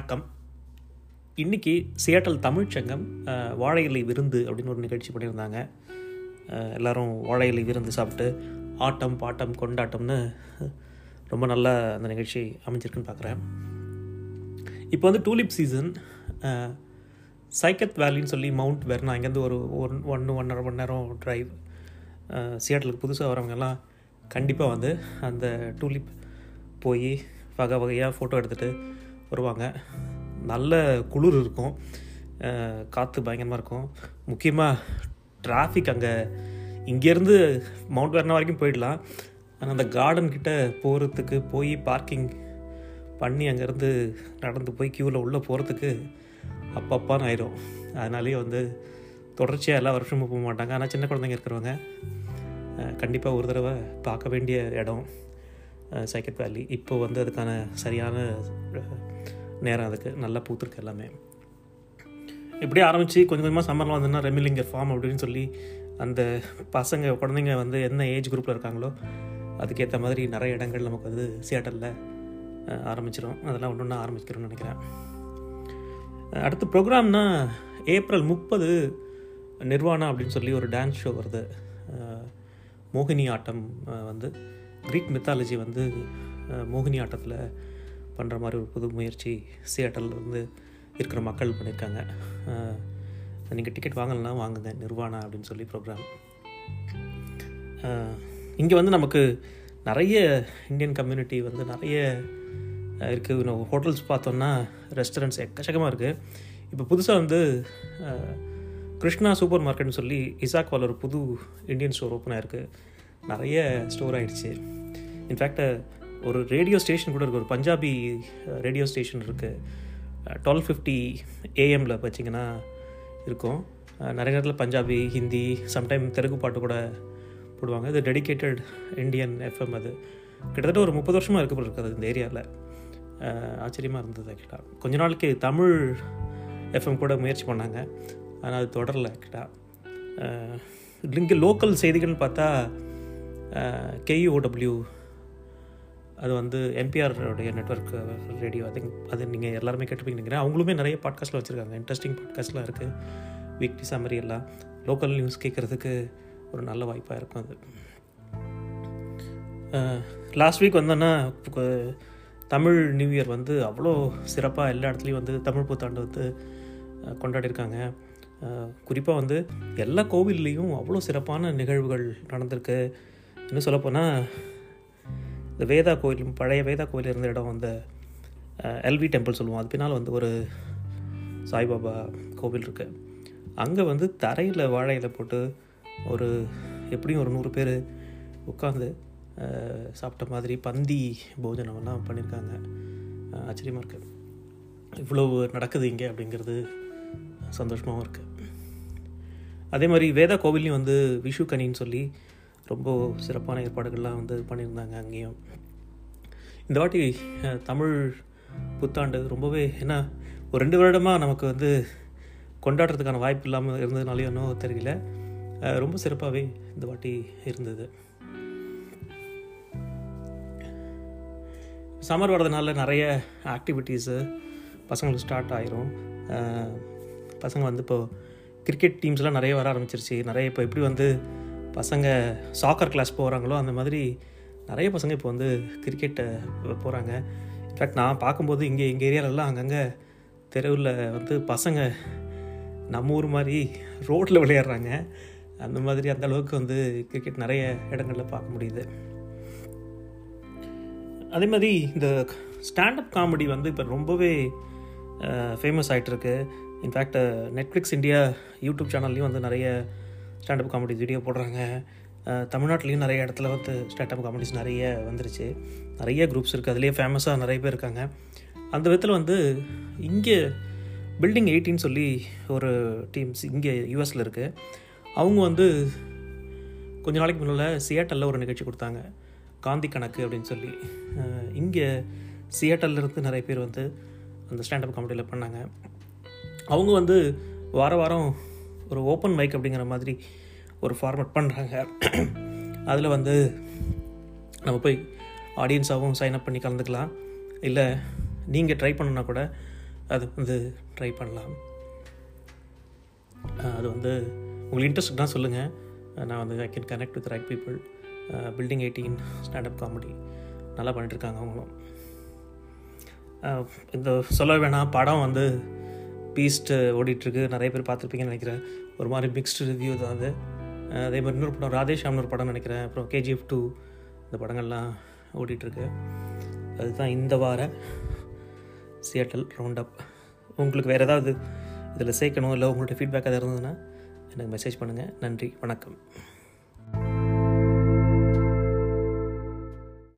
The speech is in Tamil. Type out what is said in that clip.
வணக்கம். இன்னைக்கு சியாட்டல் தமிழ்ச்சங்கம் வாழை இலை விருந்து அப்படின்னு ஒரு நிகழ்ச்சி பண்ணியிருந்தாங்க. எல்லோரும் வாழையிலை வாழை இலை விருந்து சாப்பிட்டு ஆட்டம் பாட்டம் கொண்டாட்டம்னு ரொம்ப நல்லா அந்த நிகழ்ச்சி அமைஞ்சிருக்குன்னு பார்க்குறேன் இப்போ வந்து டூலிப் சீசன் சைக்கத் வேலின்னு சொல்லி மவுண்ட் வெர்னா இங்கேருந்து ஒரு ஒன் ஒன்று ஒன்றரை மணி நேரம் ட்ரைவ் சியாட்டலுக்கு புதுசாக வரவங்கெல்லாம் கண்டிப்பாக வந்து அந்த டூலிப் போய் வகை வகையாக ஃபோட்டோ எடுத்துகிட்டு வருவாங்க. நல்ல குளிர் இருக்கும். காற்று பயங்கரமாக இருக்கும். முக்கியமாக டிராஃபிக் அங்கே இங்கேருந்து மவுண்ட் வேர்னா வரைக்கும் போயிடலாம். ஆனால் அந்த கார்டன் கிட்டே போகிறதுக்கு போய் பார்க்கிங் பண்ணி அங்கேருந்து நடந்து போய் க்யூவில் உள்ளே போகிறதுக்கு அப்பப்பான்னு ஆயிரும். அதனாலேயே வந்து தொடர்ச்சியாக எல்லா வருஷமும் போக மாட்டாங்க. ஆனால் சின்ன குழந்தைங்க இருக்கிறவங்க கண்டிப்பாக ஒரு தடவை பார்க்க வேண்டிய இடம் சைக்கட் வேலி இப்போ வந்து அதுக்கான சரியான நேரம் அதுக்கு நல்லா பூத்துருக்கு எல்லாமே. இப்படியே ஆரம்பித்து கொஞ்சம் கொஞ்சமாக சம்மர்லாம் வந்ததுன்னா ரெமிலிங்கர் ஃபார்ம் அப்படின்னு சொல்லி அந்த பசங்க குழந்தைங்க வந்து என்ன ஏஜ் குரூப்பில் இருக்காங்களோ அதுக்கேற்ற மாதிரி நிறைய இடங்கள் நமக்கு வந்து சியாட்டலில் ஆரம்பிச்சிடும் அதெல்லாம் ஒன்று ஒன்றா ஆரம்பிக்கிறோம்னு நினைக்கிறேன். அடுத்து ப்ரோக்ராம்னா ஏப்ரல் முப்பது நிர்வாணா அப்படின்னு சொல்லி ஒரு டான்ஸ் ஷோ வருது. மோகினி ஆட்டம் வந்து க்ரீக் மித்தாலஜி வந்து மோகினி ஆட்டத்தில் பண்ணுற மாதிரி ஒரு புது முயற்சி சியாட்டல்லேருந்து இருக்கிற மக்கள் பண்ணியிருக்காங்க நீங்கள் டிக்கெட் வாங்கலைன்னா வாங்குங்க நிர்வாணா அப்படின்னு சொல்லி ப்ரோக்ராம் இங்கே வந்து நமக்கு நிறைய இந்தியன் கம்யூனிட்டி வந்து நிறைய இருக்குது நம்ம ஹோட்டல்ஸ் பார்த்தோம்னா ரெஸ்டாரண்ட்ஸ் எக்கச்சக்கமாக இருக்குது இப்போ புதுசாக வந்து கிருஷ்ணா சூப்பர் மார்க்கெட்னு சொல்லி இசாக்வால் ஒரு புது இந்தியன் ஸ்டோர் ஓப்பன் ஆயிருக்கு. நிறைய ஸ்டோர் ஆயிடுச்சு. இன்ஃபேக்ட் ஒரு ரேடியோ ஸ்டேஷன் கூட இருக்குது ஒரு பஞ்சாபி ரேடியோ ஸ்டேஷன் இருக்குது டுவெல் ஃபிஃப்டி ஏஎம்மில் வச்சிங்கன்னா இருக்கும். நிறைய நேரத்தில் பஞ்சாபி ஹிந்தி சம்டைம் தெலுங்கு பாட்டு கூட போடுவாங்க. இது டெடிகேட்டட் இந்தியன் எஃப்எம் அது. கிட்டத்தட்ட ஒரு முப்பது வருஷமாக இருக்க இருக்குது இந்த ஏரியாவில் ஆச்சரியமாக இருந்தது கேட்டால் கொஞ்ச நாளைக்கு தமிழ் எஃப்எம் கூட முயற்சி பண்ணாங்க. ஆனால் அது தொடரல கேட்டால் இங்கே லோக்கல் செய்திகள்னு பார்த்தா கேயூஓடபிள்யூ அது வந்து என்பிஆருடைய நெட்ஒர்க் ரேடியோ அது அது நீங்கள் எல்லாருமே கேட்டுப்பீங்க நினைக்கிறேன். அவங்களுமே நிறைய பாட்காஸ்ட்டில் வச்சுருக்காங்க. இன்ட்ரெஸ்டிங் பாட்காஸ்ட்லாம் இருக்குது வீக்லி சம்மரி எல்லாம். லோக்கல் நியூஸ் கேட்குறதுக்கு ஒரு நல்ல வாய்ப்பாக இருக்கும் அது. லாஸ்ட் வீக் வந்தோன்னா தமிழ் நியூ இயர் வந்து அவ்வளோ சிறப்பாக எல்லா இடத்துலையும் வந்து தமிழ் புத்தாண்டு வந்து கொண்டாடிருக்காங்க கொண்டாடியிருக்காங்க. குறிப்பாக வந்து எல்லா கோவில்லேயும் அவ்வளோ சிறப்பான நிகழ்வுகள் நடந்திருக்கு. இன்னும் சொல்லப்போனால் இந்த வேதா கோயில் பழைய வேதா கோயில் இருந்த இடம் அந்த எல்வி டெம்பிள் சொல்லுவோம். அது பின்னால் வந்து ஒரு சாய்பாபா கோவில் இருக்குது அங்கே வந்து தரையில் வாழை போட்டு ஒரு எப்படியும் ஒரு நூறு பேர் உட்காந்து சாப்பிட்ட மாதிரி பந்தி போஜனமெல்லாம் பண்ணியிருக்காங்க. ஆச்சரியமாக இருக்குது இவ்வளோ நடக்குது இங்கே அப்படிங்கிறது சந்தோஷமாகவும் இருக்குது அதே மாதிரி வேதா கோவில்லையும் வந்து விஷு கனின்னு சொல்லி ரொம்ப சிறப்பான ஏற்பாடுகள்லாம் வந்து பண்ணியிருந்தாங்க அங்கேயும். இந்த வாட்டி தமிழ் புத்தாண்டு ரொம்பவே ஏன்னா ஒரு ரெண்டு வருடமாக நமக்கு வந்து கொண்டாடுறதுக்கான வாய்ப்பு இல்லாமல் இருந்ததுனாலையும் ஒன்றும் தெரியல. ரொம்ப சிறப்பாகவே இந்த வாட்டி இருந்தது. சம்மர் வரதுனால நிறைய ஆக்டிவிட்டீஸு பசங்களுக்கு ஸ்டார்ட் ஆயிரும். பசங்க வந்து இப்போது கிரிக்கெட் டீம்ஸ்லாம் நிறைய வர ஆரம்பிச்சிருச்சு. நிறைய இப்போ எப்படி வந்து பசங்க சாக்கர் கிளாஸ் போகிறாங்களோ அந்த மாதிரி நிறைய பசங்க இப்போ வந்து கிரிக்கெட்டை போகிறாங்க இன்ஃபேக்ட் நான் பார்க்கும்போது இங்கே எங்கள் ஏரியாலெல்லாம் அங்கங்கே தெருவில் வந்து பசங்க நம்ம ஊர் மாதிரி ரோட்டில் விளையாடுறாங்க. அந்த மாதிரி அந்த அளவுக்கு வந்து கிரிக்கெட் நிறைய இடங்களில் பார்க்க முடியுது. அதே மாதிரி இந்த ஸ்டாண்டப் காமெடி வந்து இப்போ ரொம்பவே ஃபேமஸ் ஆகிட்டுருக்கு இன்ஃபேக்ட் நெட்ஃப்ளிக்ஸ் இந்தியா யூடியூப் சேனல்லையும் வந்து நிறைய ஸ்டாண்டப் காமெடி வீடியோ போடுறாங்க. தமிழ்நாட்டிலையும் நிறைய இடத்துல வந்து ஸ்டாண்டப் காமெடிஸ் நிறைய வந்துருச்சு. நிறைய குரூப்ஸ் இருக்குது அதுலேயே ஃபேமஸாக நிறைய பேர் இருக்காங்க. அந்த விதத்தில் வந்து இங்கே பில்டிங் எயிட்டின்னு சொல்லி ஒரு டீம்ஸ் இங்கே யூஎஸில் இருக்குது அவங்க வந்து கொஞ்ச நாளைக்கு முன்னால் சியாட்டலில் ஒரு நிகழ்ச்சி கொடுத்தாங்க. காந்தி கணக்கு அப்படின்னு சொல்லி. இங்கே சியாட்டல்லிருந்து நிறைய பேர் வந்து அந்த ஸ்டாண்டப் காமெடியில் பண்ணாங்க. அவங்க வந்து வார வாரம் ஒரு ஓப்பன் மைக் அப்படிங்கிற மாதிரி ஒரு ஃபார்மேட் பண்ணுறாங்க அதில் வந்து நம்ம போய் ஆடியன்ஸாகவும் சைன் அப் பண்ணி கலந்துக்கலாம். இல்லை நீங்கள் ட்ரை பண்ணணுன்னா கூட அது வந்து ட்ரை பண்ணலாம். அது வந்து உங்களுக்கு இன்ட்ரெஸ்ட் தான் சொல்லுங்கள் நான் வந்து I can connect with right people building eighteen standup comedy நல்லா பண்ணிட்டுருக்காங்க அவங்களும். இந்த சொல்ல வேணாம் படம் வந்து பீஸ்ட்டு uh, ஓடிட்டுருக்கு. நிறைய பேர் பார்த்துருப்பீங்கன்னு நினைக்கிறேன். ஒரு மாதிரி மிக்ஸ்டு ரிவ்யூ தான் அது. அதே மாதிரி இன்னொரு படம் ராதேஷாம்னு ஒரு படம் நினைக்கிறேன். அப்புறம் கேஜிஎஃப் டூ இந்த படங்கள்லாம் ஓடிட்டுருக்கு. அதுதான் இந்த வார சியாட்டல் ரவுண்ட் அப் உங்களுக்கு வேறு ஏதாவது இதில் சேர்க்கணும் இல்லை உங்கள்கிட்ட ஃபீட்பேக் எதாவது இருந்ததுன்னா எனக்கு மெசேஜ் பண்ணுங்கள் நன்றி வணக்கம்.